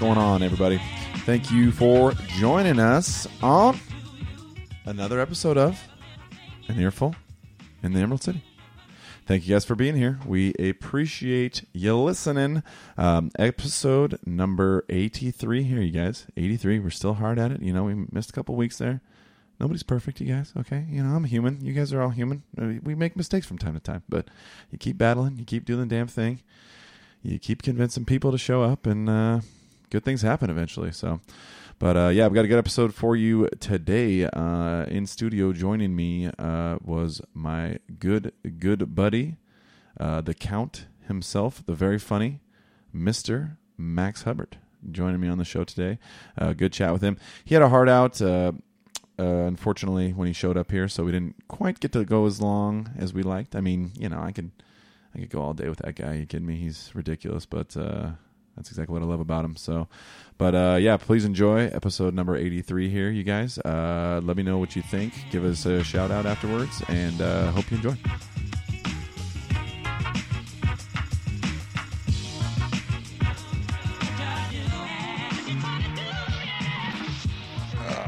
Going on, everybody? Thank you for joining us on another episode of An Earful in the Emerald City. Thank you guys for being here. We appreciate you listening. Um, episode number 83 here, you guys. 83. We're still hard at it. You know, we missed a couple weeks there. Nobody's perfect, you guys. Okay, you know I'm human. You guys are all human. Uh, We make mistakes from time to time, but you keep battling. You keep doing the damn thing. You keep convincing people to show up, and uh, good things happen eventually. So, but uh, yeah, we got a good episode for you today. Uh, in studio, joining me uh, was my good good buddy, uh, the Count himself, the very funny Mister Max Hubbard, joining me on the show today. Uh, good chat with him. He had a heart out. Uh, unfortunately, when he showed up here, so we didn't quite get to go as long as we liked. I mean, you know, I could, I could go all day with that guy. you kidding me? He's ridiculous, but that's exactly what I love about him. So, but uh, yeah, please enjoy episode number eighty-three here, you guys. Uh, let me know what you think. Give us a shout out afterwards, and uh, hope you enjoy.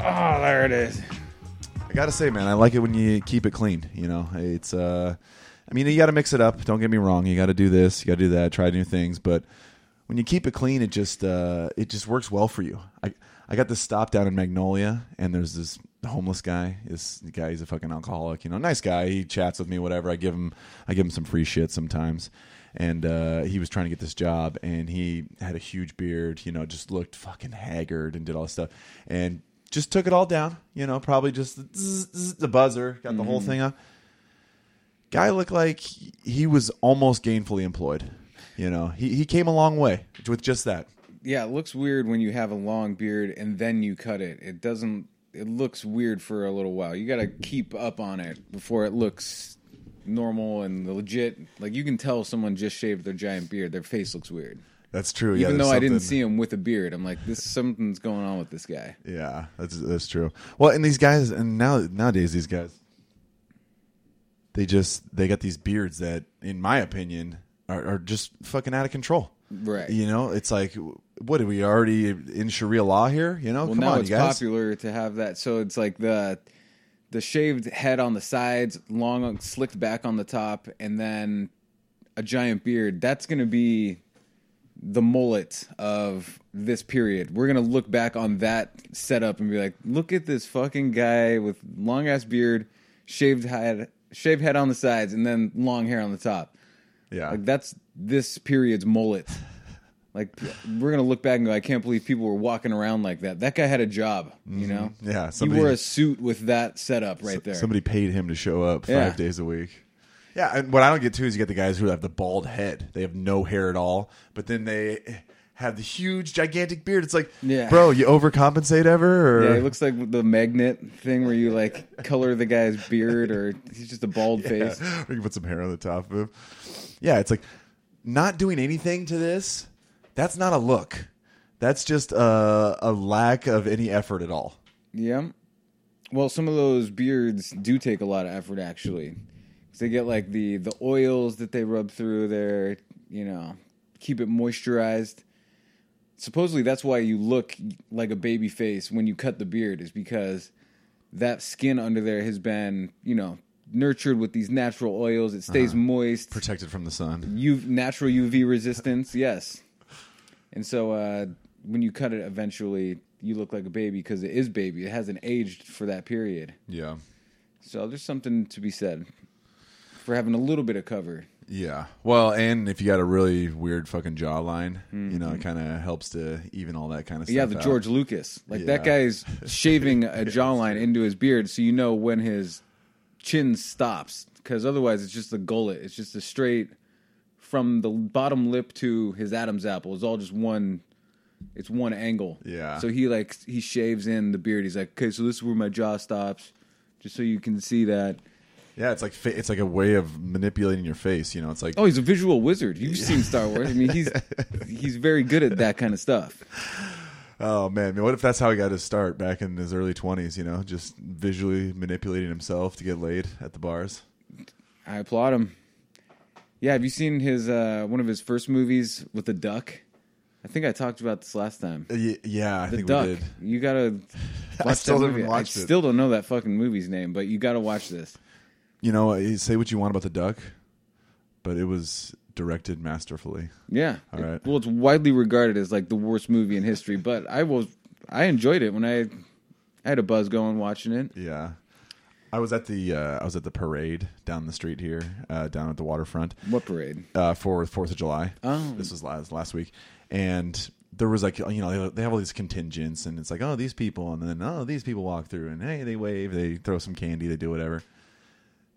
Oh, there it is. I gotta say, man, I like it when you keep it clean. You know, it's. uh I mean, you got to mix it up. Don't get me wrong. You got to do this. You got to do that. Try new things. But when you keep it clean, it just uh it just works well for you. I I got this stop down in Magnolia, and there's this homeless guy. This guy, he's a fucking alcoholic. You know, nice guy. He chats with me, whatever. I give him I give him some free shit sometimes. And uh, he was trying to get this job, and he had a huge beard. You know, just looked fucking haggard and did all this stuff, and just took it all down. You know, probably just the, zzz, zzz, the buzzer, got the whole thing up. Guy looked like he was almost gainfully employed. You know, he he came a long way with just that. Yeah, it looks weird when you have a long beard and then you cut it. It doesn't. It looks weird for a little while. You got to keep up on it before it looks normal and legit. Like you can tell someone just shaved their giant beard. Their face looks weird. That's true. Even there's though I didn't see him with a beard, I'm like, this something's going on with this guy. Yeah, that's that's true. Well, and these guys, and now nowadays these guys, they just they got these beards that, in my opinion, are, are just fucking out of control. Right. You know, it's like, what are we already in Sharia law here? You know, Well, come now on, it's popular to have that. So it's like the the shaved head on the sides, long slicked back on the top, and then a giant beard. That's going to be the mullet of this period. We're going to look back on that setup and be like, look at this fucking guy with long ass beard, shaved head, shaved head on the sides, and then long hair on the top. Yeah, Like that's this period's mullet. Like we're gonna look back and go, I can't believe people were walking around like that. That guy had a job, you know. Mm-hmm. Yeah, he somebody- wore a suit with that setup right there. Somebody paid him to show up five Yeah. days a week. Yeah, and what I don't get too is you get the guys who have the bald head. They have no hair at all, but then they have the huge, gigantic beard. It's like, Yeah. bro, you overcompensate ever? Or yeah, it looks like the magnet thing where you like color the guy's beard, or he's just a bald face. Yeah. We can put some hair on the top of him. Yeah, it's like not doing anything to this. That's not a look. That's just a, a lack of any effort at all. Yeah. Well, some of those beards do take a lot of effort, actually. they get like the the oils that they rub through there, you know, keep it moisturized. Supposedly, that's why you look like a baby face when you cut the beard, is because that skin under there has been, you know, nurtured with these natural oils. It stays moist. Protected from the sun. U- natural UV resistance, yes. And so uh, when you cut it, eventually you look like a baby because it is baby. It hasn't aged for that period. Yeah. So there's something to be said for having a little bit of cover. Yeah. Well, and if you got a really weird fucking jawline, you know, it kind of helps to even all that kind of stuff. Mm-hmm. yeah, the out. George Lucas. Like that guy's shaving a jawline into his beard, so you know when his chin stops. Because otherwise, it's just a gullet. It's just a straight from the bottom lip to his Adam's apple. It's all just one. It's one angle. Yeah. So he like he shaves in the beard. He's like, okay, so this is where my jaw stops, just so you can see that. Yeah, it's like fa- it's like a way of manipulating your face. You know, it's like Oh, he's a visual wizard. You've seen Star Wars. I mean, he's he's very good at that kind of stuff. Oh man, I mean, what if that's how he got his start back in his early twenties? You know, just visually manipulating himself to get laid at the bars. I applaud him. Yeah, have you seen his uh, one of his first movies with the duck? I think I talked about this last time. Uh, y- yeah, I The think Duck. we did. You gotta watch still that haven't movie. watched I it. still don't know that fucking movie's name, but you gotta watch this. You know, uh, say what you want about the duck, but it was directed masterfully. Yeah. All right. Well, it's widely regarded as like the worst movie in history, but I was I enjoyed it when I I had a buzz going watching it. Yeah. I was at the uh, I was at the parade down the street here, uh, down at the waterfront, What parade? uh, for Fourth of July. Oh. this was last last week, and there was like you know they have all these contingents, and it's like oh these people, and then oh these people walk through, and hey they wave, they throw some candy, they do whatever.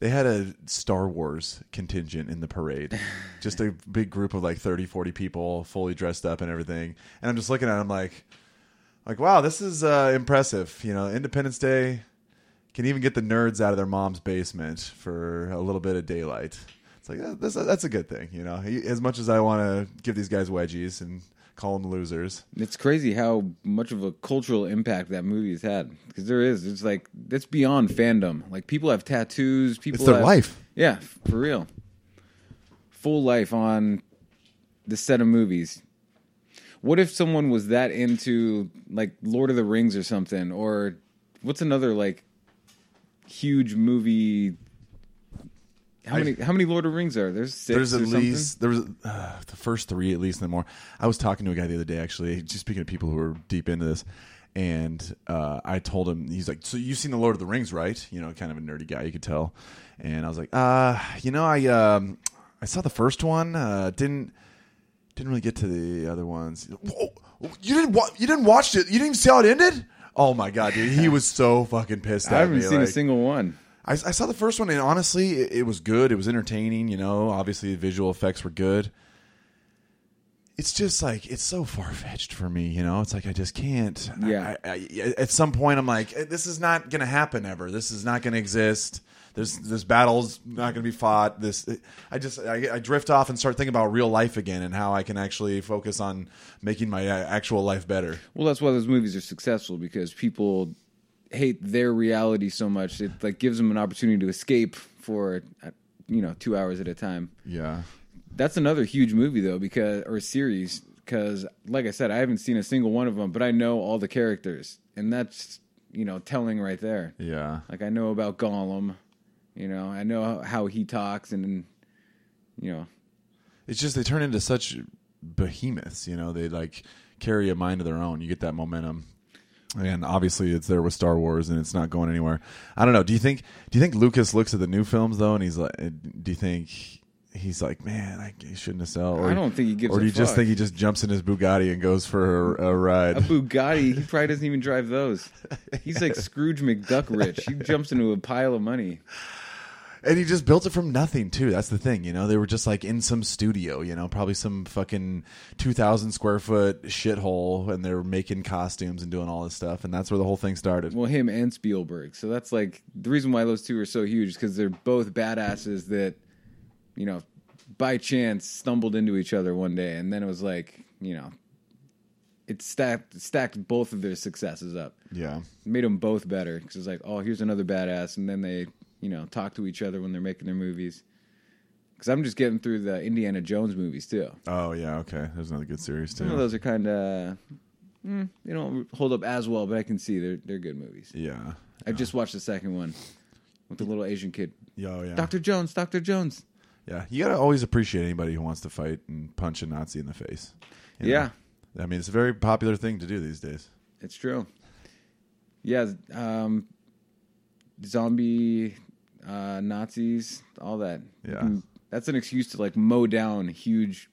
They had a Star Wars contingent in the parade, just a big group of like 30, 40 people, fully dressed up and everything. And I'm just looking at them like, like wow, this is uh, impressive. You know, Independence Day can even get the nerds out of their mom's basement for a little bit of daylight. It's like that's that's a good thing, you know. As much as I want to give these guys wedgies and call them losers, It's crazy how much of a cultural impact that movie has had because there is. It's like it's beyond fandom. Like people have tattoos. People it's their have- life. Yeah, for real. Full life on the set of movies. What if someone was that into like Lord of the Rings or something, or what's another like huge movie? How I- many? How many Lord of the Rings are there? There's six. There's at or something? least there was uh, the first three at least and then more. I was talking to a guy the other day actually, just speaking of people who are deep into this, and uh, I told him he's like, "So you've seen the Lord of the Rings, right?" You know, kind of a nerdy guy, you could tell. And I was like, "Uh, you know, I um, I saw the first one. Uh, didn't didn't really get to the other ones. Whoa, you didn't wa- you didn't watch it. You didn't even see how it ended." Oh my god, dude! He was so fucking pissed. I haven't me, seen a single one. I, I saw the first one, and honestly, it, it was good. It was entertaining. You know, obviously the visual effects were good. It's just like it's so far fetched for me. You know, it's like I just can't. Yeah. I, I, at some point, I'm like, "Eh, this is not going to happen ever. This is not going to exist. This this battle's not going to be fought. This I just I, I drift off and start thinking about real life again and how I can actually focus on making my uh, actual life better. Well, that's why those movies are successful because people hate their reality so much. It like gives them an opportunity to escape for uh, you know two hours at a time. Yeah. That's another huge movie though, because or series because, like I said, I haven't seen a single one of them, but I know all the characters, and that's you know telling right there. Yeah. Like I know about Gollum, you know, I know how he talks, and you know, it's just they turn into such behemoths you know they like carry a mind of their own you get that momentum and obviously it's there with star wars and it's not going anywhere i don't know do you think do you think lucas looks at the new films though and he's like eh, do you think he's like man i he shouldn't have sell or I don't think he gives or do you just think he just jumps in his bugatti and goes for a, a ride a Bugatti. He probably doesn't even drive those. He's like Scrooge McDuck rich. He jumps into a pile of money. And he just built it from nothing too. That's the thing, you know. They were just like in some studio, you know, probably some fucking two thousand square foot shithole, and they were making costumes and doing all this stuff, and that's where the whole thing started. Well, him and Spielberg. So that's like the reason why those two are so huge because they're both badasses that, you know, by chance stumbled into each other one day, and then it was like, you know, it stacked stacked both of their successes up, Yeah, made them both better because it's like, oh, here's another badass, and then they, you know, talk to each other when they're making their movies. Because I'm just getting through the Indiana Jones movies too. Oh yeah, okay. There's another good series Some of too. those are kind of, mm, they don't hold up as well, but I can see they're they're good movies. Yeah. I just watched the second one with the little Asian kid, Yeah, oh, yeah. Doctor Jones, Doctor Jones. Yeah, you gotta always appreciate anybody who wants to fight and punch a Nazi in the face. You know? Yeah, I mean it's a very popular thing to do these days. it's true. Yeah, um, zombie uh, Nazis, all that. Yeah. can- that's an excuse to like mow down huge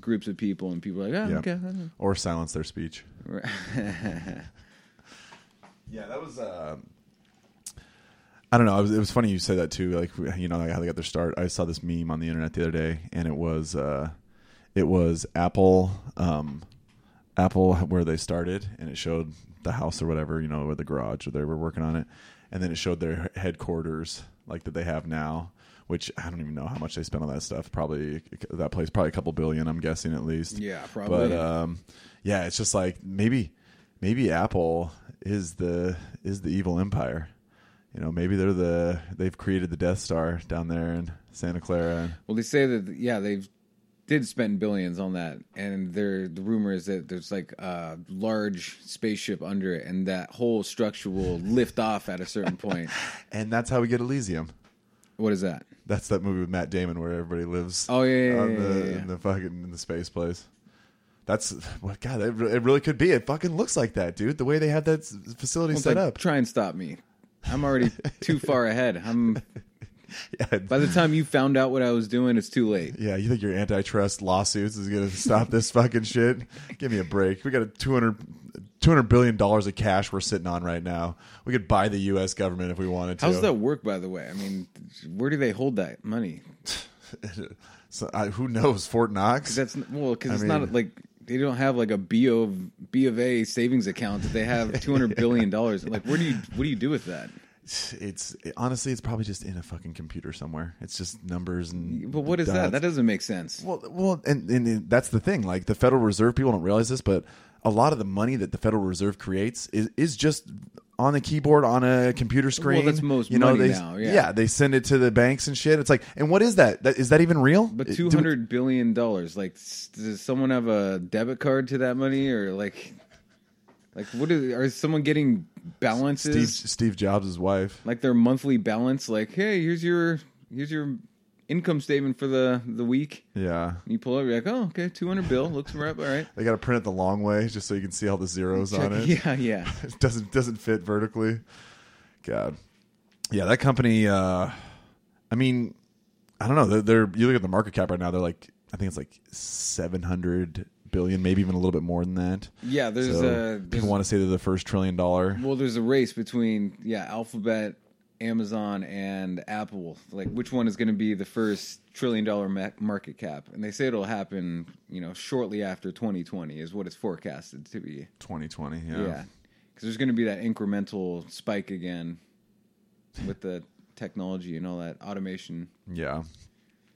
groups of people, and people are like, oh, Yeah. okay. Or silence their speech. Yeah, that was. Uh, I don't know. It was, it was funny you said that too. Like you know, like how they got their start. I saw this meme on the internet the other day, and it was uh, it was Apple, um, Apple where they started, and it showed the house or whatever, you know, or the garage, or they were working on it, and then it showed their headquarters, like that they have now. Which I don't even know how much they spent on that stuff. Probably that place, probably a couple billion. I'm guessing at least. Yeah, probably. But um, yeah, it's just like maybe maybe Apple is the is the evil empire. You know, maybe they're the they've created the Death Star down there in Santa Clara. well, they say that yeah, they've did spend billions on that, and there the rumor is that there's like a large spaceship under it, and that whole structure will lift off at a certain point. And that's how we get Elysium. What is that? That's that movie with Matt Damon where everybody lives. Oh, yeah, yeah, on yeah, the, yeah, in the fucking in the space place. That's what God. It, it really could be. It fucking looks like that, dude. The way they have that facility Well, set like, up. Try and stop me. I'm already too far ahead. I'm Yeah, by the time you found out what I was doing, it's too late. yeah. You think your antitrust lawsuits is gonna stop this fucking shit? Give me a break. We got a 200 200 billion dollars of cash we're sitting on right now. We could buy the U.S. government if we wanted to. How does that work, by the way? I mean, where do they hold that money? so, I, who knows? Fort Knox. that's well, because it's mean- not like they don't have like a B of B of A savings account that they have two hundred billion dollars. Like, where do you what do you do with that? It's honestly, it's probably just in a fucking computer somewhere. It's just numbers and. But what is that? dots. That doesn't make sense. Well, well, and, and, that's the thing. Like the Federal Reserve, people don't realize this, but a lot of the money that the Federal Reserve creates is, is just on a keyboard on a computer screen. that's most you know, money they, now, yeah. they send it to the banks and shit. It's like, and what is that? that is that even real? But uh, It- two hundred billion dollars. Like, does someone have a debit card to that money, or like, like what is? Are someone getting balances? Steve Steve Jobs' wife. like their monthly balance? Like, hey, here's your here's your income statement for the the week. Yeah, you pull it, you're like, oh, okay, two hundred bill looks right, all right. they got to print it the long way just so you can see all the zeros on it. Yeah, yeah. it doesn't doesn't fit vertically. God, yeah, that company. uh I mean, I don't know. They're, they're you look at the market cap right now. They're like, I think it's like seven hundred billion, maybe even a little bit more than that. Yeah, there's So a there's, people want to say they're the first trillion dollar. well, there's a race between yeah, Alphabet, Amazon, and Apple. Like, which one is going to be the first trillion dollar ma- market cap? And they say it'll happen, you know, shortly after 2020 is what it's forecasted to be. Twenty twenty. Yeah, Yeah. because there's going to be that incremental spike again with the technology and all that automation. Yeah.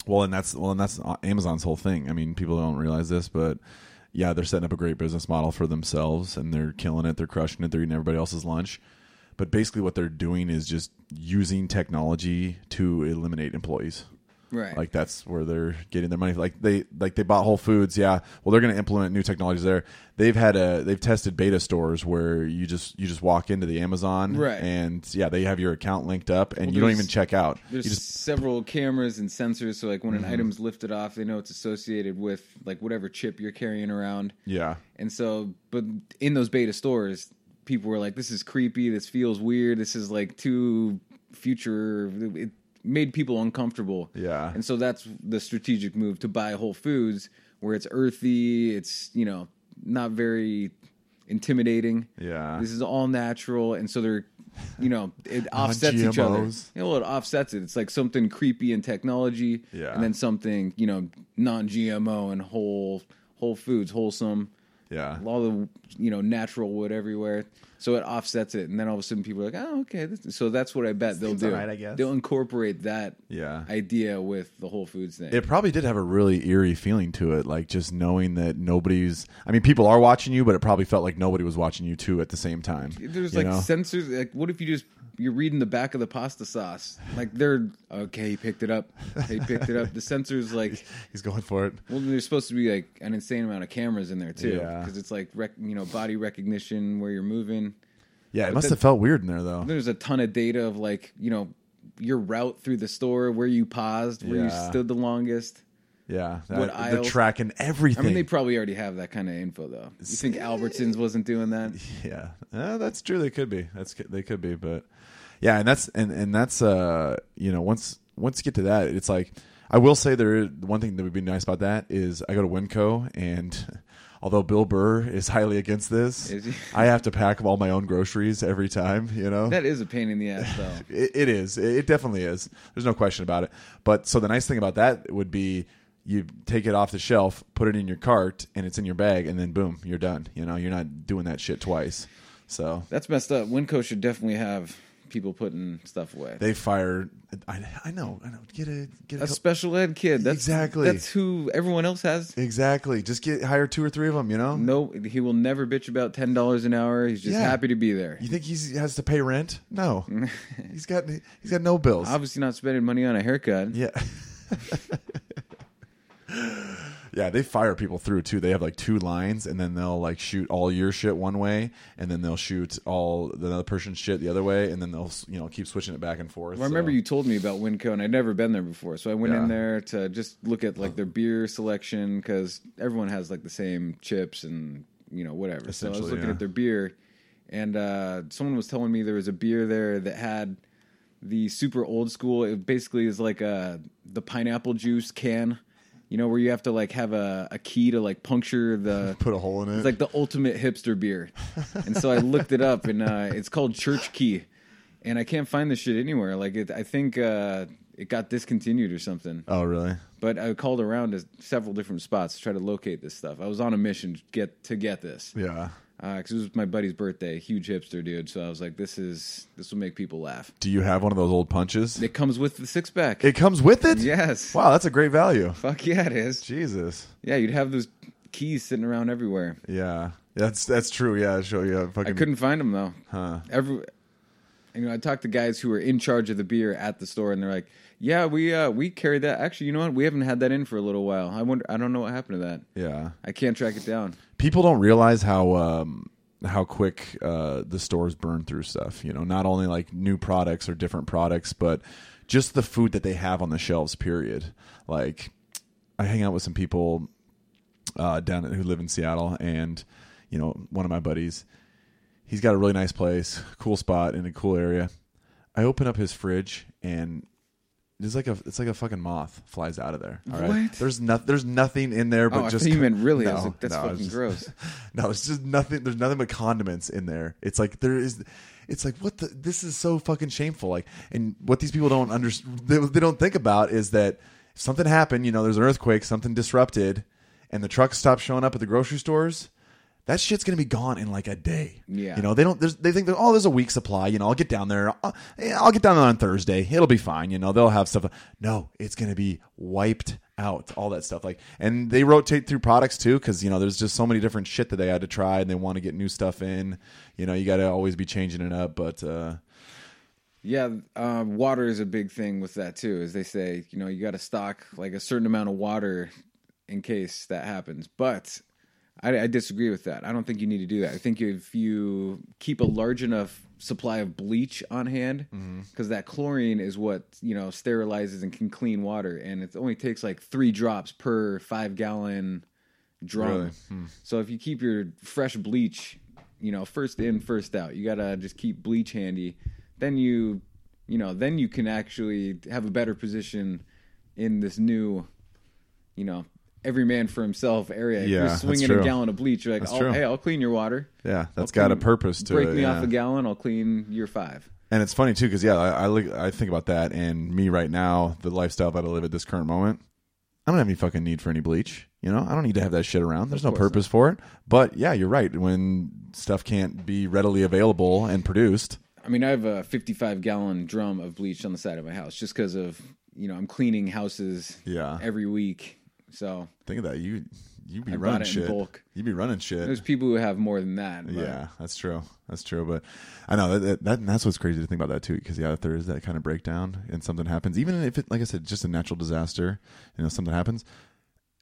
Well, and that's well, and that's uh, Amazon's whole thing. I mean, people don't realize this, but yeah, they're setting up a great business model for themselves, and they're killing it. They're crushing it. They're eating everybody else's lunch. But basically, what they're doing is just using technology to eliminate employees. Right. Like that's where they're getting their money. Like they like they bought Whole Foods. Yeah. Well, they're going to implement new technologies there. They've had a they've tested beta stores where you just you just walk into the Amazon Right. and yeah they have your account linked up and Well, you don't even check out. There's just several cameras and sensors, so like when Mm-hmm. an item's lifted off, they know it's associated with like whatever chip you're carrying around. yeah. And so, but in those beta stores, people were like, "This is creepy. This feels weird. This is like too future." It made people uncomfortable. Yeah. And so that's the strategic move to buy Whole Foods, where it's earthy. It's you know not very intimidating. Yeah. This is all natural, and so they're, you know, it offsets each other. You know, it offsets it. It's like something creepy in technology, Yeah. and then something you know non-GMO and whole whole foods, wholesome. Yeah. All the you know natural wood everywhere, so it offsets it, and then all of a sudden people are like, oh, okay. This, so that's what I bet they'll Seems do. alright, I guess. They'll incorporate that Yeah. idea with the Whole Foods thing. It probably did have a really eerie feeling to it, like just knowing that nobody's. I mean, people are watching you, but it probably felt like nobody was watching you too at the same time. There's you like know? sensors. Like, what if you just you're reading the back of the pasta sauce? Like they're okay. He picked it up. He picked it up. The sensors like He's going for it. well, there's supposed to be like an insane amount of cameras in there too, Yeah. because it's like rec- you know body recognition where you're moving. Yeah, it But must the- have felt weird in there though. There's a ton of data of like you know your route through the store, where you paused, where you stood the longest. Yeah, What that, they're aisles? tracking everything. I mean, they probably already have that kind of info though. You think Albertsons wasn't doing that? yeah, Uh, that's true. They could be. That's they could be, but yeah, and that's and and that's uh you know once once you get to that, it's like I will say there one thing that would be nice about that is I go to Winco and. Although Bill Burr is highly against this, I have to pack all my own groceries every time. You know, That is a pain in the ass though. It, it is. It definitely is. There's no question about it. But so the nice thing about that would be you take it off the shelf, put it in your cart, and it's in your bag, and then boom, you're done. You know, you're not doing that shit twice. So That's messed up. Winco should definitely have people putting stuff away. they fire. I, I know. I know. Get a get a, a couple- special ed kid. That's Exactly. That's who everyone else has. exactly. Just get hire two or three of them. You know. No, he will never bitch about ten dollars an hour. He's just Yeah. happy to be there. You think he has to pay rent? No. he's got he's got no bills. Obviously, not spending money on a haircut. Yeah. Yeah, they fire people through too. They have like two lines, and then they'll like shoot all your shit one way, and then they'll shoot all the other person's shit the other way, and then they'll you know keep switching it back and forth. Well, I remember so- you told me about Winco, and I'd never been there before, so I went Yeah. in there to just look at like their beer selection because everyone has like the same chips and you know whatever. So I was looking yeah. at their beer, and uh, someone was telling me there was a beer there that had the super old school. It basically is like a the pineapple juice can, you know, where you have to like have a, a key to like puncture the put a hole in it. it's like the ultimate hipster beer. And so I looked it up, and uh, it's called Church Key, and I can't find this shit anywhere. Like it, I think uh, it got discontinued or something. oh, really? But I called around to several different spots to try to locate this stuff. I was on a mission to get to get this Yeah. Because it was my buddy's birthday. Huge hipster dude. So I was like, this is this will make people laugh. Do you have one of those old punches? It comes with the six pack. It comes with it. yes. Wow, that's a great value. Fuck yeah, it is. Jesus. Yeah, you'd have those keys sitting around everywhere. Yeah. That's that's true. Yeah. Show you. I couldn't find them though. Huh. every you know, I talked to guys who were in charge of the beer at the store, and they're like, "Yeah, we uh, we carried that. Actually, you know what? We haven't had that in for a little while. I wonder. I don't know what happened to that. Yeah. I can't track it down. People don't realize how um, how quick uh, the stores burn through stuff. You know, not only like new products or different products, but just the food that they have on the shelves. Period. Like, I hang out with some people uh, down who live in Seattle, and you know, one of my buddies, he's got a really nice place, cool spot in a cool area. I open up his fridge and. It's like a it's like a fucking moth flies out of there. All right, What? there's no, there's nothing in there but oh, I just thought you meant really. I was like, that's it's fucking just- gross. no, it's just nothing. There's nothing but condiments in there. It's like there is. It's like what the. This is so fucking shameful. Like, and what these people don't understand, they, they don't think about is that if something happened. You know, there's an earthquake, something disrupted, and the trucks stop showing up at the grocery stores. That shit's gonna be gone in like a day. Yeah. you know they don't. There's, they think that oh, there's a week supply. You know, I'll get down there. I'll, I'll get down there on Thursday. It'll be fine. You know, they'll have stuff. No, it's gonna be wiped out. All that stuff. Like, and they rotate through products too, because you know there's just so many different shit that they had to try, and they want to get new stuff in. You know, you got to always be changing it up. But uh, Yeah, uh, water is a big thing with that too. As they say, you know, you got to stock like a certain amount of water in case that happens. But I, I disagree with that. I don't think you need to do that. I think if you keep a large enough supply of bleach on hand, mm-hmm. because that chlorine is what you know sterilizes and can clean water, and it only takes like three drops per five gallon drum. Really? Hmm. So if you keep your fresh bleach, you know, first in, first out, you gotta just keep bleach handy. Then you, you know, then you can actually have a better position in this new, you know, every man for himself area. Yeah, you're swinging a gallon of bleach, you're like, That's oh, hey, I'll clean your water. yeah, that's I'll got a purpose to Break it. me yeah. off a gallon, I'll clean your five. And it's funny too, because yeah, I, I look, I think about that, and me right now, the lifestyle that I live at this current moment, I don't have any fucking need for any bleach. You know, I don't need to have that shit around. There's no purpose for it. But yeah, you're right. When stuff can't be readily available and produced, I mean, I have a 55 gallon drum of bleach on the side of my house just because of, you know, I'm cleaning houses yeah. every week. So Think of that. You you be I running it in shit. bulk. You be running shit. there's people who have more than that. Yeah, that's true. That's true. But I know that, that, that that's what's crazy to think about that too. Because yeah, if there is that kind of breakdown and something happens, even if it, like I said, just a natural disaster, you know, something happens,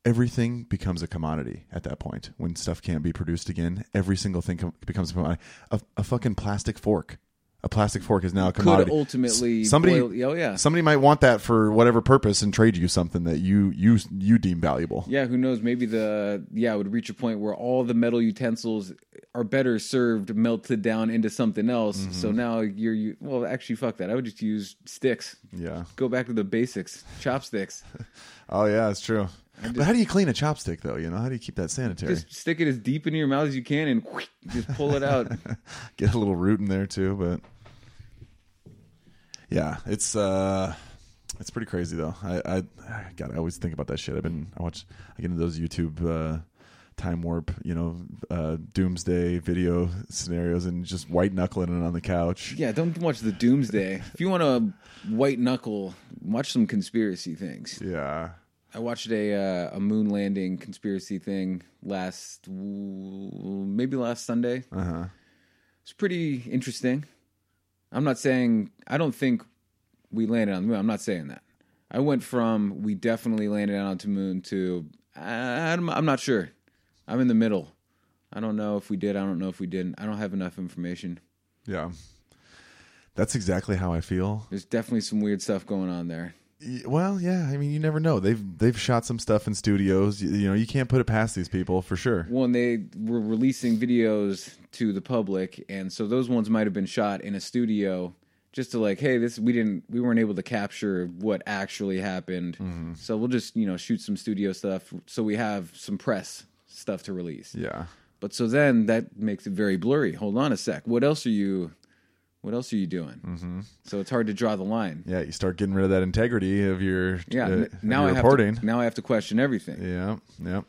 everything becomes a commodity at that point. When stuff can't be produced again, every single thing com- becomes a commodity. A, a fucking plastic fork. A plastic fork is now a commodity. Could ultimately somebody. boil- oh yeah, Somebody might want that for whatever purpose and trade you something that you you you deem valuable. yeah. Who knows? Maybe the yeah it would reach a point where all the metal utensils are better served melted down into something else. Mm-hmm. So now you're you well actually fuck that. I would just use sticks. Yeah. Go back to the basics. Chopsticks. Oh yeah, that's true. But how do you clean a chopstick though? You know, how do you keep that sanitary? Just stick it as deep into your mouth as you can and just pull it out. get a little root in there too but yeah it's uh it's pretty crazy though i i god i always think about that shit i've been i watch i get into those youtube uh time warp you know uh doomsday video scenarios and just white knuckling it on the couch Yeah, don't watch the Doomsday. If you want to white knuckle, watch some conspiracy things. yeah I watched a uh, a moon landing conspiracy thing last maybe last Sunday. uh-huh It's pretty interesting. I'm not saying I don't think we landed on the moon. I'm not saying that. I went from we definitely landed on the moon to I'm, I'm not sure. I'm in the middle. I don't know if we did. I don't know if we didn't. I don't have enough information. Yeah. That's exactly how I feel. There's definitely some weird stuff going on there. Well, yeah. I mean, you never know. They've they've shot some stuff in studios. You, you know, you can't put it past these people for sure. Well, and they were releasing videos to the public, and so those ones might have been shot in a studio, just to like, hey, this we didn't, we weren't able to capture what actually happened, Mm-hmm. so we'll just you know shoot some studio stuff, so we have some press stuff to release. Yeah. But so then that makes it very blurry. Hold on a sec. What else are you? What else are you doing? Mm-hmm. So it's hard to draw the line. Yeah. You start getting rid of that integrity of your Yeah. uh, now your I have to, now I have to question everything. Yeah. Yeah.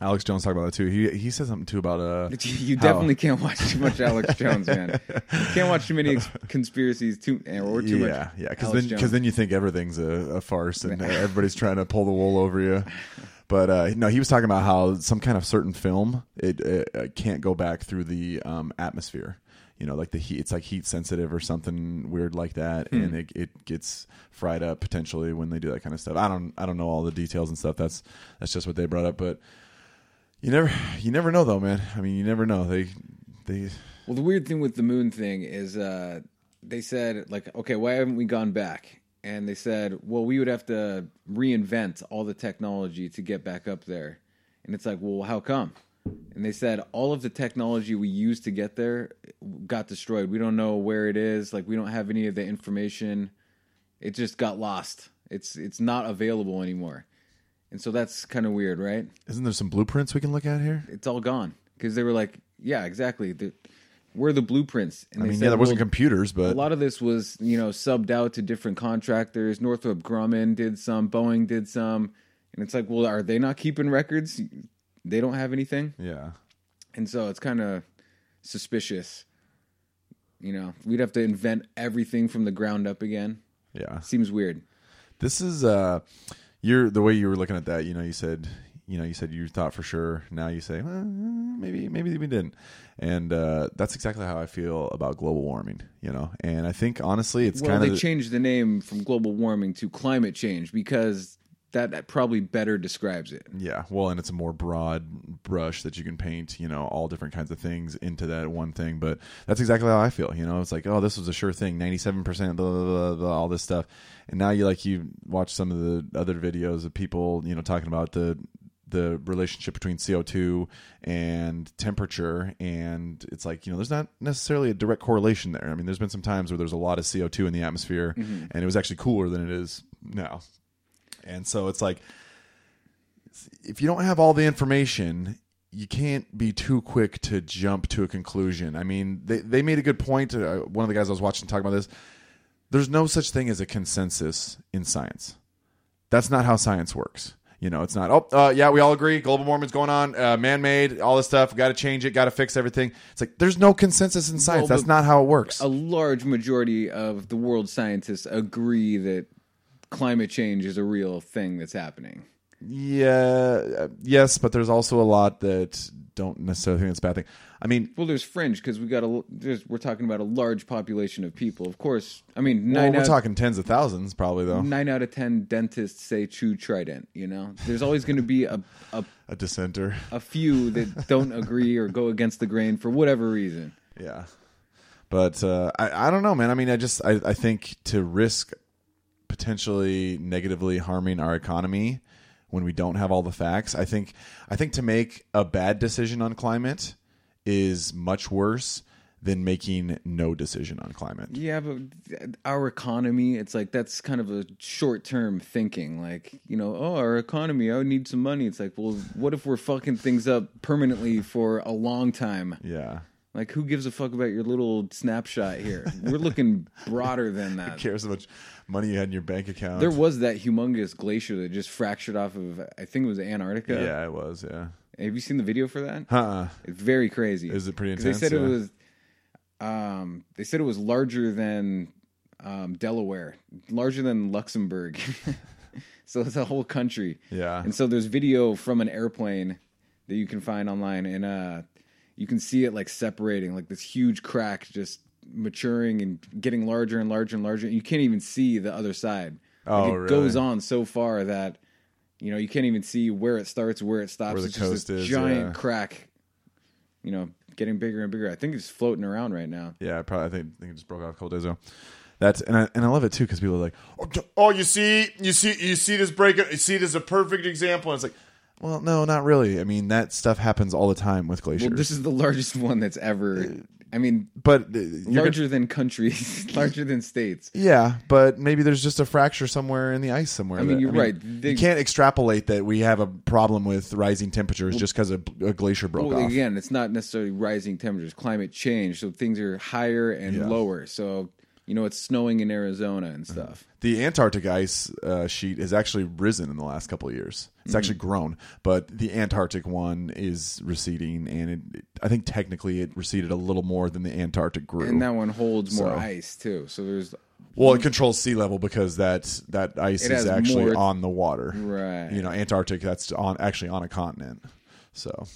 Alex Jones talked about that too. He he said something too about uh You how- definitely can't watch too much Alex Jones, man. You can't watch too many ex- conspiracies too or too much. yeah, yeah, because then because then you think everything's a, a farce and everybody's trying to pull the wool over you. But uh, no, he was talking about how some kind of certain film it, it, uh can't go back through the um, atmosphere. You know, like the heat. It's like heat sensitive or something weird like that, Hmm. and it, it gets fried up potentially when they do that kind of stuff. I don't I don't know all the details and stuff. That's that's just what they brought up. But you never you never know though, man. I mean, you never know. They they Well, the weird thing with the moon thing is uh, they said like, okay, why haven't we gone back? And they said, well, we would have to reinvent all the technology to get back up there. And it's like, well, how come? And they said all of the technology we used to get there got destroyed. We don't know where it is. Like we don't have any of the information. It just got lost. It's it's not available anymore. And so that's kind of weird, right? isn't there some blueprints we can look at here? It's all gone because they were like, yeah, exactly. The, where are the blueprints? And I mean, said, yeah, there wasn't well, computers, but a lot of this was you know subbed out to different contractors. Northrop Grumman did some, Boeing did some, and it's like, well, are they not keeping records? They don't have anything, yeah. and so it's kind of suspicious. You know, we'd have to invent everything from the ground up again. Yeah. Seems weird. This is uh you're the way you were looking at that, you know, you said you know, you said you thought for sure. Now you say, well, maybe maybe we didn't. And uh that's exactly how I feel about global warming, you know. And I think honestly it's well, kind they of changed the name from global warming to climate change because that probably better describes it. yeah, well, and it's a more broad brush that you can paint, you know, all different kinds of things into that one thing. But that's exactly how I feel. You know, it's like, oh, this was a sure thing, ninety-seven percent, blah, blah, blah, blah, all this stuff. And now you like you watch some of the other videos of people, you know, talking about the the relationship between CO2 and temperature and it's like you know there's not necessarily a direct correlation there. I mean there's been some times where there's a lot of CO2 in the atmosphere mm-hmm. and it was actually cooler than it is now. And so it's like if you don't have all the information, you can't be too quick to jump to a conclusion. I mean, they they made a good point. Uh, one of the guys I was watching talk about this. There's no such thing as a consensus in science. That's not how science works. You know, it's not. Oh, uh, yeah, we all agree. Global warming's going on. Uh, man-made. All this stuff. Got to change it. Got to fix everything. It's like there's no consensus in science. Well, That's not how it works. A large majority of the world scientists agree that climate change is a real thing that's happening. Yeah, uh, yes, but there's also a lot that don't necessarily think it's a bad thing. I mean, Well, there's fringe because we got a. There's, we're talking about a large population of people. Of course, I mean well, nine we're out, talking tens of thousands, probably though. nine out of ten dentists say chew trident. You know, there's always going to be a, a A dissenter. a few that don't agree or go against the grain for whatever reason. Yeah, but uh, I I don't know, man. I mean, I just I I think to risk potentially negatively harming our economy when we don't have all the facts. I think I think to make a bad decision on climate is much worse than making no decision on climate. Yeah, but our economy, it's like that's kind of a short term thinking. Like, you know, oh, our economy, I would need some money. It's like, well, what if we're fucking things up permanently for a long time? Yeah. Like, who gives a fuck about your little snapshot here? We're looking broader than that. Who cares how much money you had in your bank account. There was that humongous glacier that just fractured off of, I think it was Antarctica. yeah, it was. Yeah. Have you seen the video for that? Huh. It's very crazy. Is it pretty 'Cause They intense? said it was. Um, they said it was larger than um, Delaware, larger than Luxembourg. so it's a whole country. Yeah. And so there's video from an airplane that you can find online, and uh, you can see it like separating, like this huge crack just maturing and getting larger and larger and larger. You can't even see the other side. Like, Oh, it really? goes on so far that you know, you can't even see where it starts, where it stops. Where the it's just this is, giant yeah. crack. You know, getting bigger and bigger. I think it's floating around right now. Yeah, probably. I think, I think it just broke off a couple days ago. That's and I and I love it too because people are like, oh, oh, you see, you see, you see this break. You see this as a perfect example. And it's like, well, no, not really. I mean, that stuff happens all the time with glaciers. Well, this is the largest one that's ever. I mean, but uh, you're gonna- larger than countries, larger than states. Yeah, but maybe there's just a fracture somewhere in the ice somewhere. I mean, that- you're right. They- you can't extrapolate that we have a problem with rising temperatures just because a, a glacier broke Well, off. again, it's not necessarily rising temperatures, climate change. So things are higher and Yeah. lower. So you know, it's snowing in Arizona and stuff. The Antarctic ice uh, sheet has actually risen in the last couple of years. It's Mm-hmm. actually grown, but the Antarctic one is receding, and it, I think technically it receded a little more than the Antarctic grew. And that one holds more So- ice too. So there's well, it controls sea level because that that ice is actually more- on the water. right. You know, Antarctic that's on actually on a continent. So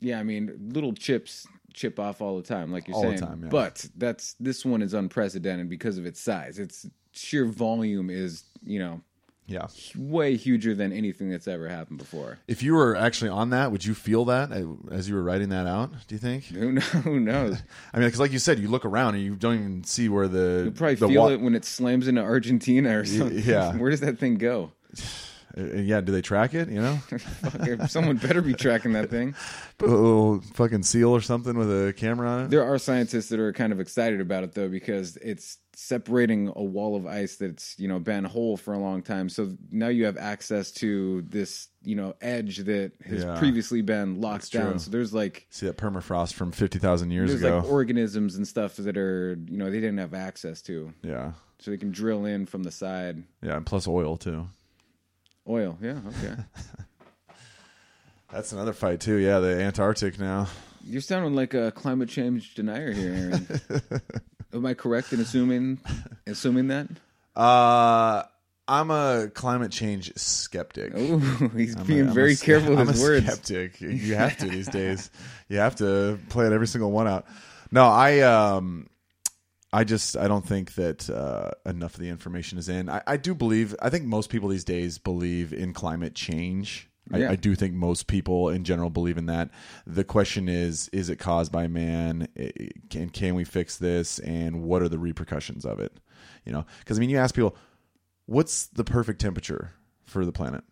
Yeah, I mean, little chips chip off all the time, like you're All saying. time, yeah. But that's this one is unprecedented because of its size. Its sheer volume is, you know, yeah. way huger than anything that's ever happened before. If you were actually on that, would you feel that uh, as you were writing that out? Do you think? Who knows? Who knows? I mean, because like you said, you look around and you don't even see where the You probably the feel wa- it when it slams into Argentina or something. yeah. Where does that thing go? Uh, yeah, do they track it? You know, Someone better be tracking that thing. Put a little fucking seal or something with a camera on it. There are scientists that are kind of excited about it though because it's separating a wall of ice that's you know been whole for a long time. So now you have access to this you know edge that has Yeah. previously been locked That's down. true. So there's like See that permafrost from fifty thousand years there's ago? like organisms and stuff that are you know they didn't have access to, yeah, so they can drill in from the side. yeah, and plus oil too. Oil, yeah, okay. That's another fight too. Yeah, the Antarctic now. You're sounding like a climate change denier here, Aaron. Am I correct in assuming assuming that? Uh, I'm a climate change skeptic. Oh, he's I'm being a very ske- careful with I'm his a words. Skeptic. You have to these days. You have to play it every single one out. No, I um, I just I don't think that uh, enough of the information is in. I, I do believe. I think most people these days believe in climate change. Yeah. I, I do think most people in general believe in that. The question is: Is it caused by man? I- Can can we fix this? And what are the repercussions of it? You know, because I mean, you ask people, what's the perfect temperature for the planet?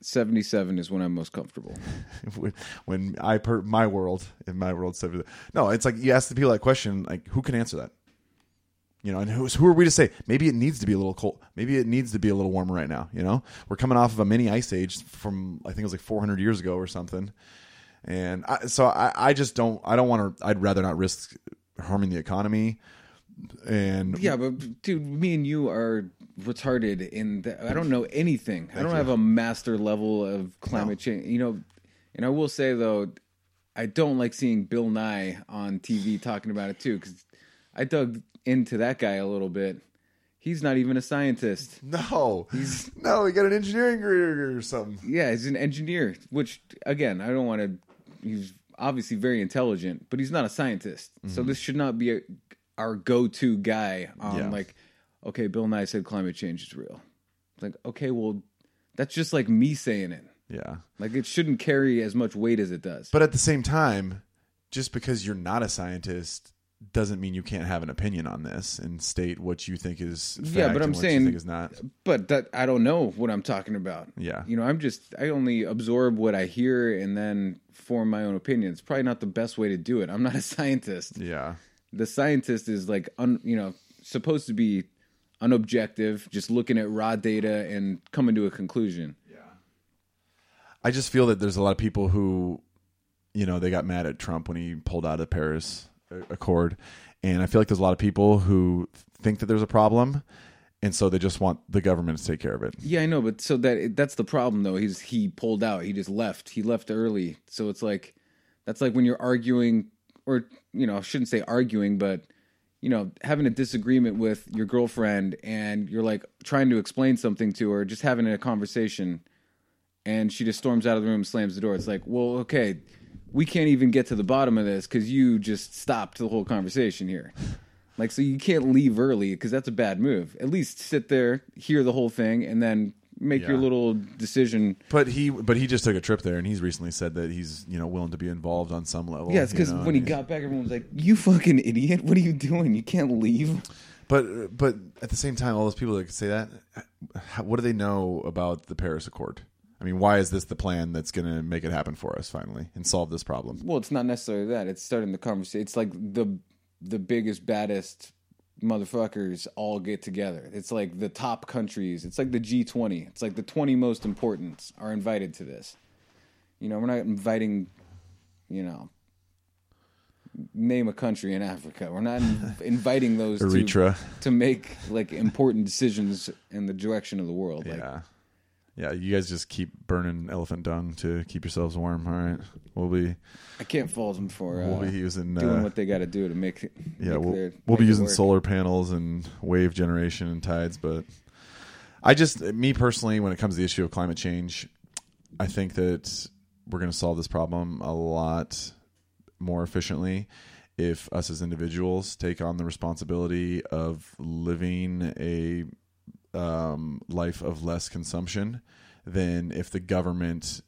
77 is when I'm most comfortable. when, when I per my world in my world stuff. No, it's like you ask the people that question, like who can answer that? You know, and who's who are we to say? Maybe it needs to be a little cold. Maybe it needs to be a little warmer right now. You know, we're coming off of a mini ice age from I think it was like 400 years ago or something. And I, so I, I just don't. I don't want to. I'd rather not risk harming the economy. And Yeah, but dude, me and you are retarded in that I don't know anything. I don't you. have a master level of climate change. You know, and I will say though, I don't like seeing Bill Nye on TV talking about it too cuz I dug into that guy a little bit. He's not even a scientist. no, he's no, he got an engineering degree or something. Yeah, he's an engineer, which again, I don't want to he's obviously very intelligent, but he's not a scientist. So mm-hmm. this should not be a, our go-to guy on Yeah. like okay, Bill Nye said climate change is real. It's like, okay, well that's just like me saying it. Yeah. Like it shouldn't carry as much weight as it does. But at the same time, just because you're not a scientist doesn't mean you can't have an opinion on this and state what you think is fact Yeah, but I'm and what saying- you think is not. but that I don't know what I'm talking about. Yeah. You know, I'm just I only absorb what I hear and then form my own opinion. It's probably not the best way to do it. I'm not a scientist. Yeah. the scientist is like un, you know supposed to be unobjective just looking at raw data and coming to a conclusion Yeah, I just feel that there's a lot of people who, you know, they got mad at Trump when he pulled out of Paris Accord, and I feel like there's a lot of people who think that there's a problem, and so they just want the government to take care of it. yeah i know but so that that's the problem though he's he pulled out. He just left. He left early. So it's like that's like when you're arguing or you know I shouldn't say arguing but you know having a disagreement with your girlfriend and you're like trying to explain something to her just having a conversation and she just storms out of the room slams the door. It's like well okay we can't even get to the bottom of this because you just stopped the whole conversation here like so you can't leave early because that's a bad move at least sit there hear the whole thing and then make your little decision. But he, but he just took a trip there, and he's recently said that he's you know willing to be involved on some level. Yeah, it's because when he got back, everyone was like, "You fucking idiot! What are you doing? You can't leave." But but at the same time, all those people that could say that, what do they know about the Paris Accord? I mean, why is this the plan that's going to make it happen for us finally and solve this problem? Well, it's not necessarily that. It's starting the conversation. It's like the the biggest, baddest motherfuckers all get together. It's like the top countries. It's like the G twenty. It's like the twenty most important are invited to this. You know, we're not inviting. You know, name a country in Africa. We're not inviting those to, Eritrea. to make like important decisions in the direction of the world. Like, Yeah. Yeah, you guys just keep burning elephant dung to keep yourselves warm. All right, we'll be I can't fault them for uh, we'll be using doing uh, what they got to do to make yeah make we'll, their- we'll make be using work. solar panels and wave generation and tides, but I just me personally, when it comes to the issue of climate change, I think that we're going to solve this problem a lot more efficiently if us as individuals take on the responsibility of living a um, life of less consumption than if the government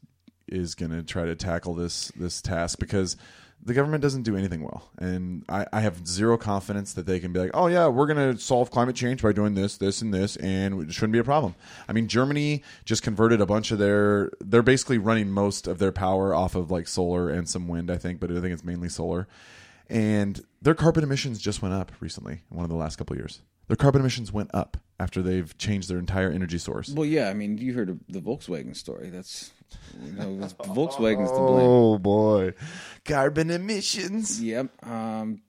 is going to try to tackle this this task because the government doesn't do anything well. And I, I have zero confidence that they can be like oh yeah we're going to solve climate change by doing this this and this and it shouldn't be a problem. I mean germany just converted a bunch of their they're basically running most of their power off of like solar and some wind i think but i think it's mainly solar. And their carbon emissions just went up recently in one of the last couple years their carbon emissions went up after they've changed their entire energy source Well, yeah, I mean, you heard of the Volkswagen story. That's you know, Volkswagen's to blame. Oh boy, carbon emissions. Yep. Um,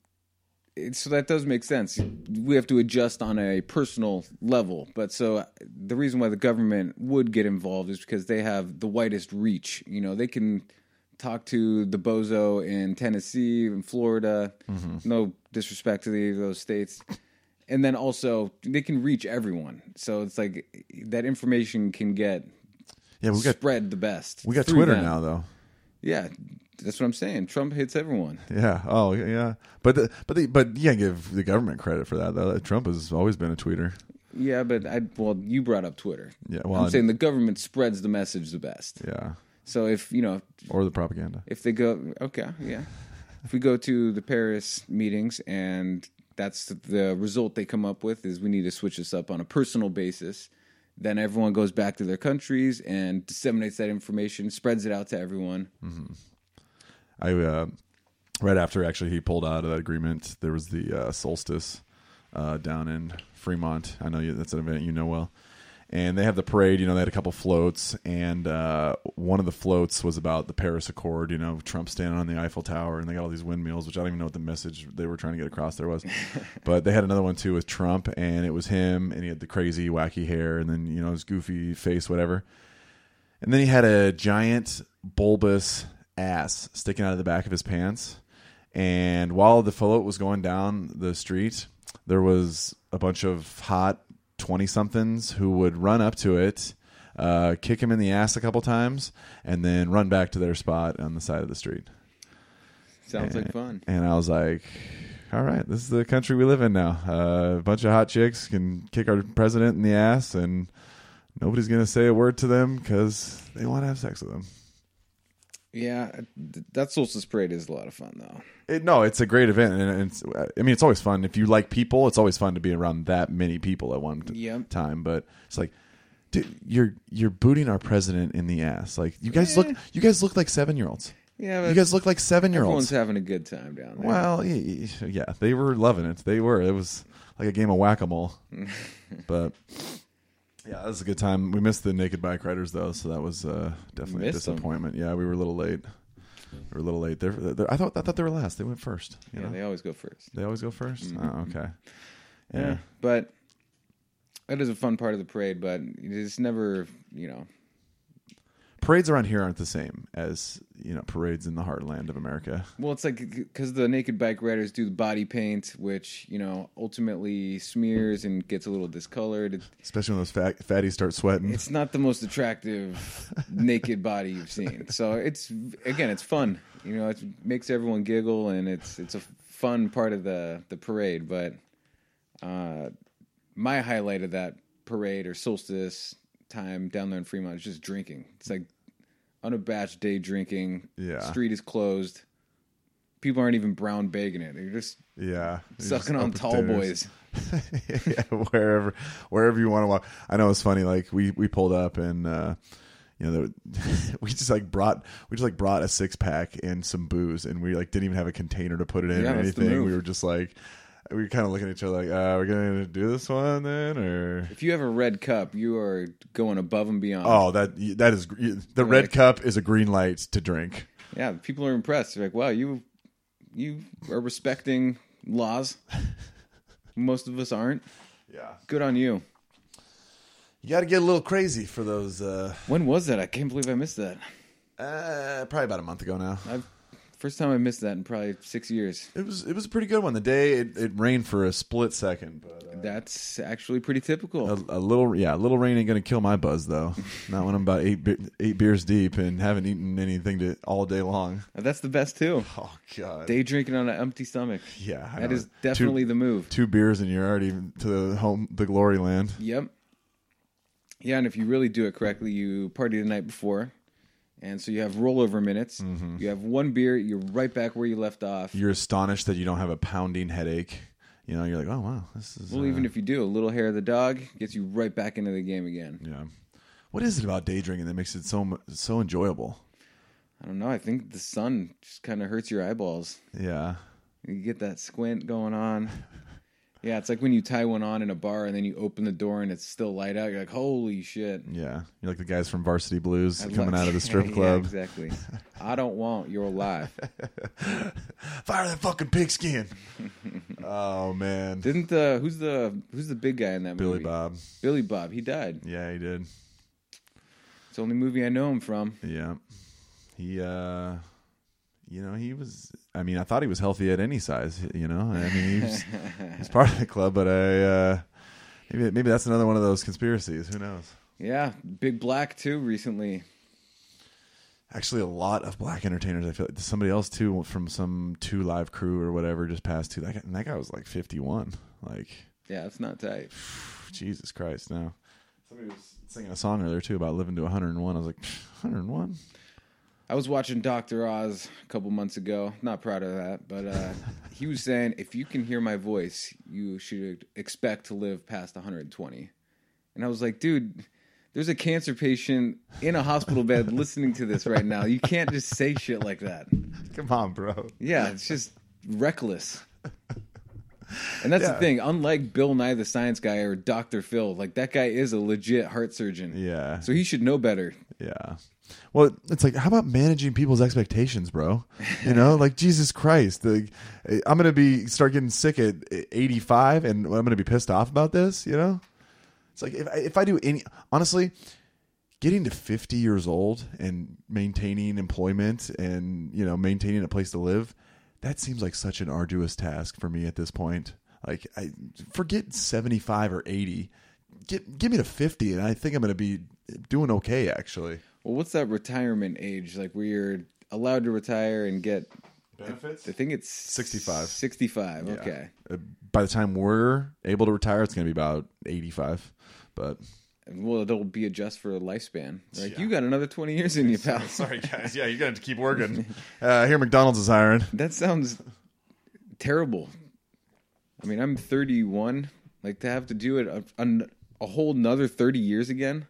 it, so that does make sense. We have to adjust on a personal level, but so uh, the reason why the government would get involved is because they have the widest reach. You know, they can talk to the bozo in Tennessee and Florida. No disrespect to the, those states. And then also they can reach everyone, so it's like that information can get Yeah, we got spread the best. we got Twitter them. now though. Yeah, that's what I'm saying. Trump hits everyone. Yeah. Oh yeah. But the, but the, but you can't give the government credit for that though. Trump has always been a tweeter. Yeah, but I well, you brought up Twitter. Yeah, well, I'm I- saying the government spreads the message the best. Yeah. So if you know, Or the propaganda. if they go, okay, yeah, if we go to the Paris meetings and that's the result they come up with is we need to switch this up on a personal basis. Then everyone goes back to their countries and disseminates that information, spreads it out to everyone. I uh, right after actually he pulled out of that agreement, there was the uh, solstice uh, down in Fremont. I know you, that's an event you know well. And they have the parade. You know, they had a couple floats, and uh, one of the floats was about the Paris Accord. You know, Trump standing on the Eiffel Tower, and they got all these windmills, which I don't even know what the message they were trying to get across there was. but they had another one too with Trump, and it was him, and he had the crazy, wacky hair, and then you know his goofy face, whatever. And then he had a giant bulbous ass sticking out of the back of his pants. And while the float was going down the street, there was a bunch of hot 20 somethings who would run up to it, uh, kick him in the ass a couple times, and then run back to their spot on the side of the street. Sounds like fun. And I was like, all right, this is the country we live in now. Uh, a bunch of hot chicks can kick our president in the ass, and nobody's going to say a word to them because they want to have sex with them. Yeah, that solstice parade is a lot of fun though. It, no, it's a great event, and it's. I mean, it's always fun if you like people. It's always fun to be around that many people at one Yep. time. But it's like, dude, you're you're booting our president in the ass. Like you guys look, eh. you guys look like seven year olds. Yeah, You guys look like seven year olds. everyone's having a good time down there. Well, yeah, they were loving it. They were. It was like a game of whack a mole. but yeah, that was a good time. We missed the naked bike riders though, so that was uh, definitely a Missed 'em. disappointment. Yeah, we were a little late. We were a little late. They're, they're, I thought I thought they were last. They went first. You yeah, know? they always go first. They always go 1st Oh, okay. Yeah. Yeah. But that is a fun part of the parade, but it's never, you know, Parades around here aren't the same as you know parades in the heartland of America. well, it's like because the naked bike riders do the body paint, which, you know, ultimately smears and gets a little discolored. Especially when those fat, fatties start sweating. It's not the most attractive naked body you've seen. So it's, again, it's fun. You know, it makes everyone giggle and it's, it's a fun part of the, the parade. But uh, my highlight of that parade or solstice time down there in Fremont is just drinking. It's like unabashed day drinking. Yeah. Street is closed. People aren't even brown bagging it. They're just Yeah, sucking on tall boys. yeah, wherever wherever you want to walk. I know it's funny. Like we we pulled up and uh, you know we just like brought we just like brought a six pack and some booze and we like didn't even have a container to put it in Yeah, or anything. We were just like we were kind of looking at each other like, uh, we're gonna do this one then or. If you have a red cup, you are going above and beyond. Oh, that that is the red Like- cup is a green light to drink. Yeah, people are impressed. They're like, "Wow, you you are respecting laws." Most of us aren't. Yeah, Good on you. you got to get a little crazy for those. Uh, When was that? I can't believe I missed that. uh, probably about a month ago now. I've first time I missed that in probably six years. It was it was a pretty good one. The day it, it rained for a split second, but uh, That's actually pretty typical. a, a little yeah, a little rain ain't gonna kill my buzz though. Not when I'm about eight eight beers deep and haven't eaten anything to all day long. That's the best too. Oh god, Day drinking on an empty stomach. yeah, I That know. is definitely two, the move. two beers and you're already to the home the glory land. Yep. Yeah, and if you really do it correctly, you party the night before, and so you have rollover minutes. Mm-hmm. You have one beer, you're right back where you left off. You're astonished that you don't have a pounding headache. You know, you're like, oh wow, this is Well, uh, even if you do, a little hair of the dog gets you right back into the game again. yeah. What is it about day drinking that makes it so so enjoyable? I don't know. I think the sun just kind of hurts your eyeballs. Yeah, You get that squint going on. Yeah, it's like when you tie one on in a bar and then you open the door and it's still light out. You're like, holy shit. yeah. You're like the guys from Varsity Blues I coming love- out of the strip Yeah, club. exactly. I don't want your life. Fire that fucking pigskin. oh man, Didn't the who's the who's the big guy in that movie? Billy movie? Bob. Billy Bob. He died. Yeah, he did. It's the only movie I know him from. Yeah, he. uh You know, he was. I mean, I thought he was healthy at any size. You know, I mean, he's he's part of the club, but I. uh Maybe maybe that's another one of those conspiracies. Who knows? Yeah, Big Black too. Recently, Actually, a lot of black entertainers. I feel like somebody else too from some two live crew or whatever just passed too. That guy, and that guy was like fifty one. Like yeah, it's not tight. Jesus Christ! Now somebody was singing a song earlier too about living to one hundred and one. I was like, one hundred and one. I was watching Doctor Oz a couple months ago. Not proud of that, but uh, he was saying if you can hear my voice, you should expect to live past 120. And I was like, dude, there's a cancer patient in a hospital bed listening to this right now. You can't just say shit like that. Come on, bro. Yeah, it's just reckless. And that's Yeah. the thing. Unlike Bill Nye the Science Guy or Dr. Phil, like that guy is a legit heart surgeon. Yeah. So he should know better. Yeah. Well, it's like, how about managing people's expectations, bro? You know, like Jesus Christ, the, I'm gonna be start getting sick at 85, and I'm gonna be pissed off about this. You know, it's like if I, if I do any, honestly, getting to 50 years old and maintaining employment and you know maintaining a place to live, that seems like such an arduous task for me at this point. Like, I forget 75 or 80. Get give me to 50, and I think I'm gonna be doing okay actually. Well, what's that retirement age? Like where you're allowed to retire and get Benefits? I think it's 65. 65. Yeah. Okay. Uh, By the time we're able to retire, it's going to be about 85. But Well, it'll be a just for a lifespan. Like Yeah. you got another 20 years in you, pal. sorry, guys. Yeah, you're going to have to keep working. Uh, here, McDonald's is hiring. That sounds terrible. I mean, I'm 31. Like to have to do it a, a, a whole another 30 years again.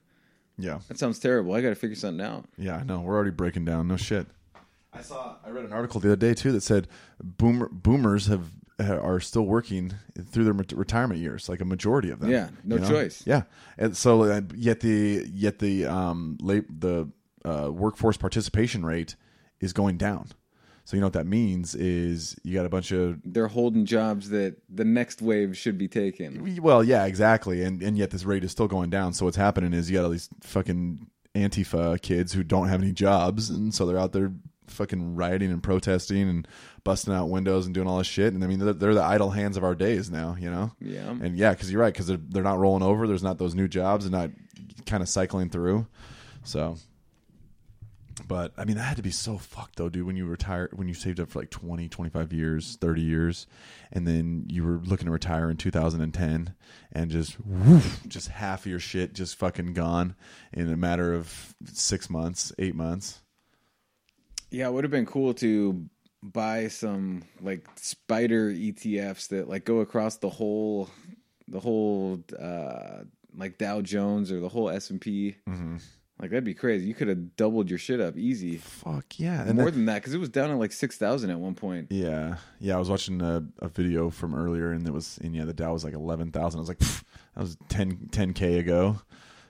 Yeah, That sounds terrible. I got to figure something out. yeah. I know. We're already breaking down. No shit. I saw. I read an article the other day too that said boomer boomers have are still working through their retirement years, like a majority of them. Yeah, no you know? choice. Yeah, and so uh, yet the yet the um late, the uh, workforce participation rate is going down. So you know what that means is you got a bunch of They're holding jobs that the next wave should be taking. well, yeah, exactly, and and yet this rate is still going down. So what's happening is you got all these fucking Antifa kids who don't have any jobs, and so they're out there fucking rioting and protesting and busting out windows and doing all this shit. And I mean, they're, they're the idle hands of our days now, you know. Yeah. And yeah, because you're right, because they're they're not rolling over. There's not those new jobs, and not kind of cycling through. So But I mean, that had to be so fucked though, dude. When you retire, when you saved up for like 20, 25 years, thirty years, and then you were looking to retire in two thousand and ten, and just woof, just half of your shit just fucking gone in a matter of six months, eight months. Yeah, it would have been cool to buy some like SPDR ETFs that like go across the whole the whole uh like Dow Jones or the whole S and P. Like that'd be crazy. You could have doubled your shit up easy. Fuck yeah, and More then- than that because it was down at like six thousand at one point. Yeah, yeah. I was watching a, a video from earlier, and it was, and yeah, the Dow was like eleven thousand. I was like, that was 10 k ago.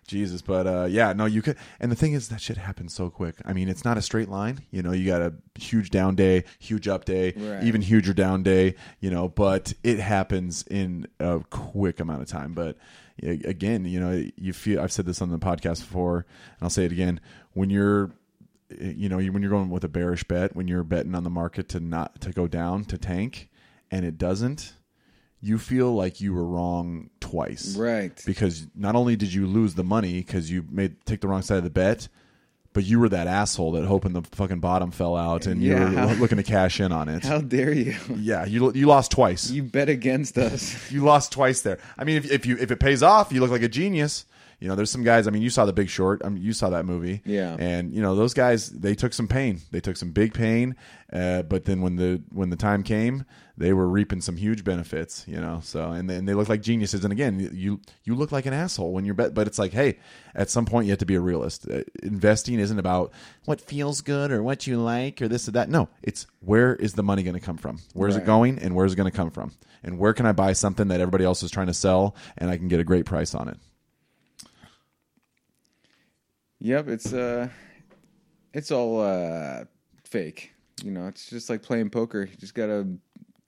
Jesus, but uh, yeah, no, you could. And the thing is, that shit happens so quick. I mean, it's not a straight line. You know, you got a huge down day, huge up day, Right. even huger down day. You know, but it happens in a quick amount of time. But again, you know, you feel. I've said this on the podcast before, and I'll say it again. When you're you know when you're going with a bearish bet when you're betting on the market to not to go down to tank and it doesn't you feel like you were wrong twice Right. because not only did you lose the money because you made take the wrong side of the bet but you were that asshole that hoping the fucking bottom fell out and you Yeah, were looking to cash in on it How dare you? yeah you you lost twice You bet against us. you lost twice there. I mean, if, if you if it pays off, you look like a genius. You know, there's some guys. I mean, you saw The Big Short. I mean, you saw that movie. Yeah. And you know, those guys they took some pain. They took some big pain. Uh, but then when the when the time came, they were reaping some huge benefits. You know, so and then they look like geniuses. And again, you you look like an asshole when you're bet. But it's like, hey, at some point you have to be a realist. Uh, investing isn't about what feels good or what you like or this or that. No, it's where is the money going to come from? Where's it going? and where's it going to come from and where can i buy something that everybody else is trying to sell and i can get a great price on it Yep, it's uh it's all uh fake. You know, it's just like playing poker. You just gotta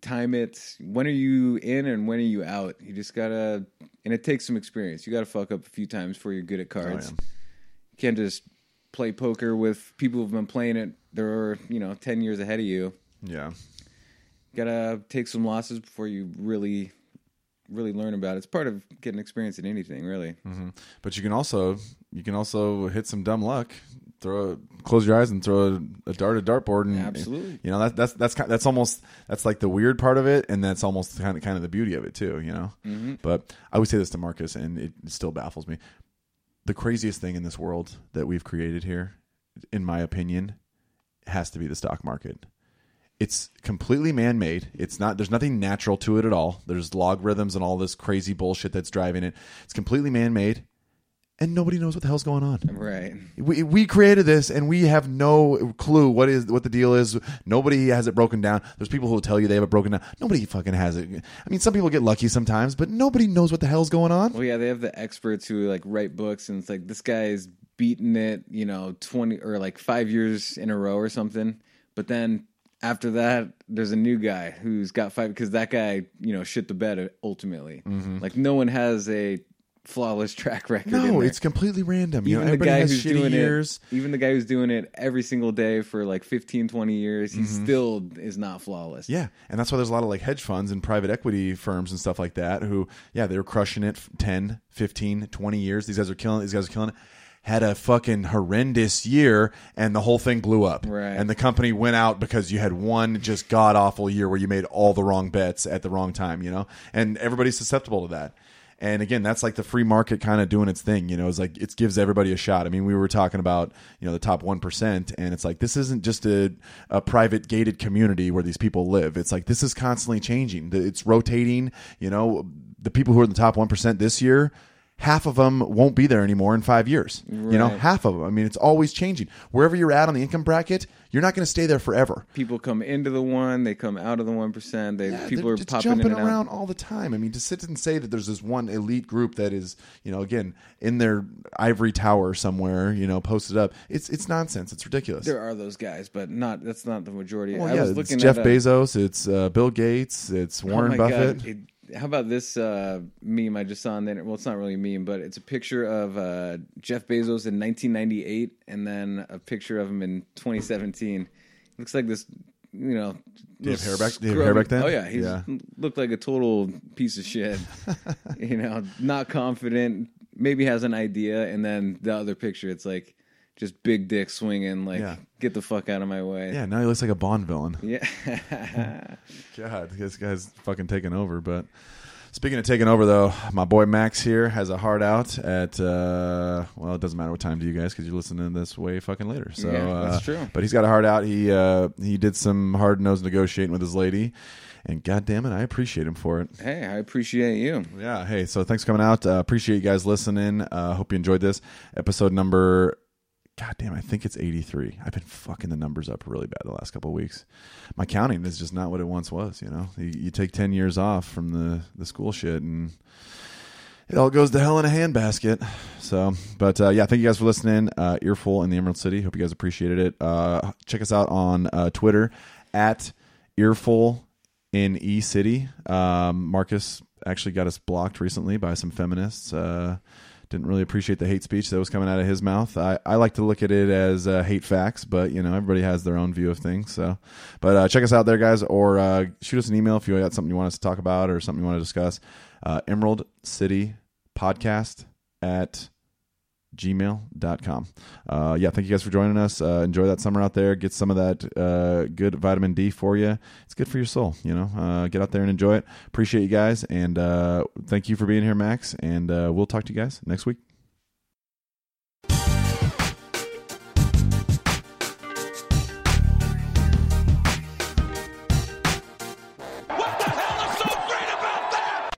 time it. When are you in and when are you out? You just gotta and it takes some experience. You gotta fuck up a few times before you're good at cards. yeah. You can't just play poker with people who've been playing it they're you know, ten years ahead of you. yeah You gotta take some losses before you really really learn about. It's part of getting experience in anything, really. Mm-hmm. but you can also you can also hit some dumb luck throw a, close your eyes and throw a, a dart at dartboard and Absolutely. you know that, that's that's kind that's almost that's like the weird part of it and that's almost kind of kind of the beauty of it too you know mm-hmm. but i would say this to marcus and it still baffles me the craziest thing in this world that we've created here in my opinion has to be the stock market it's completely man-made. It's not there's nothing natural to it at all. There's logarithms and all this crazy bullshit that's driving it. It's completely man-made and nobody knows what the hell's going on. Right. we, we created this and we have no clue what is what the deal is. Nobody has it broken down. There's people who will tell you they have it broken down. Nobody fucking has it. I mean some people get lucky sometimes but nobody knows what the hell's going on. Well, yeah, they have the experts who like write books, and it's like this guy's beaten it, you know, twenty or like five years in a row or something. But then after that, there's a new guy who's got five because that guy, you know, shit the bed ultimately. Mm-hmm. Like no one has a flawless track record. no it's completely random you even know the guy has who's doing years it, even the guy who's doing it every single day for like 15, 20 years, he mm-hmm. still is not flawless. Yeah, and that's why there's a lot of like hedge funds and private equity firms and stuff like that who, yeah, they were crushing it f- 10, 15, 20 years. These guys are killing. These guys are killing it. Had a fucking horrendous year, and the whole thing blew up. Right. And the company went out because you had one just god awful year where you made all the wrong bets at the wrong time. You know, and everybody's susceptible to that. And again, that's like the free market kind of doing its thing. You know, it's like it gives everybody a shot. I mean, we were talking about you know the top one percent, and it's like this isn't just a, a private gated community where these people live. It's like this is constantly changing. It's rotating. You know, the people who are in the top one percent this year. Half of them won't be there anymore in five years. You know, half of them. I mean, it's always changing. Wherever you're at on the income bracket, you're not going to stay there forever. People come into the one, they come out of the one percent. They Yeah, people they're just popping jumping in and out. around all the time. I mean, to sit and say that there's this one elite group that is, you know, again in their ivory tower somewhere, you know, posted up. It's it's nonsense. It's ridiculous. There are those guys, but not that's not the majority. well, I yeah, was it's Jeff a, Bezos. It's uh, Bill Gates. It's oh Warren my Buffett. God, it- how about this uh, meme I just saw on the internet? Well, it's not really a meme, but it's a picture of uh, Jeff Bezos in 1998, and then a picture of him in 2017. Looks like this, you know. Did he have hair back- have hair back then? Oh yeah, he Yeah. looked like a total piece of shit. you know, not confident. Maybe has an idea, and then the other picture, it's like just big dick swinging. Like, Yeah. get the fuck out of my way. Yeah, now he looks like a Bond villain. Yeah. God, this guy's fucking taking over. But speaking of taking over, though, my boy Max here has a heart out at. Uh, well, it doesn't matter what time to you guys because you're listening to this way fucking later. So Yeah, that's uh, true. But he's got a heart out. He uh, he did some hard nosed negotiating with his lady, and god damn it, I appreciate him for it. hey, I appreciate you. Yeah. Hey, so thanks for coming out. Uh, appreciate you guys listening. Uh, hope you enjoyed this episode number. God damn, I think it's 83. I've been fucking the numbers up really bad the last couple of weeks. My counting is just not what it once was, you know? You, you take 10 years off from the, the school shit and it all goes to hell in a handbasket. So, but uh, yeah, thank you guys for listening. Uh, Earful in the Emerald City. Hope you guys appreciated it. Uh, check us out on uh, Twitter at Earful in E City. Um, Marcus actually got us blocked recently by some feminists. Didn't really appreciate the hate speech that was coming out of his mouth. I, I like to look at it as uh, hate facts, but you know everybody has their own view of things. So, but uh, check us out there, guys, or uh, shoot us an email if you got something you want us to talk about or something you want to discuss. Uh, Emerald City Podcast at gmail.com. Uh, yeah, thank you guys for joining us. Uh, enjoy that summer out there. Get some of that uh, good vitamin D for you. It's good for your soul, you know. Uh, get out there and enjoy it. Appreciate you guys. And uh, thank you for being here, Max. And uh, we'll talk to you guys next week.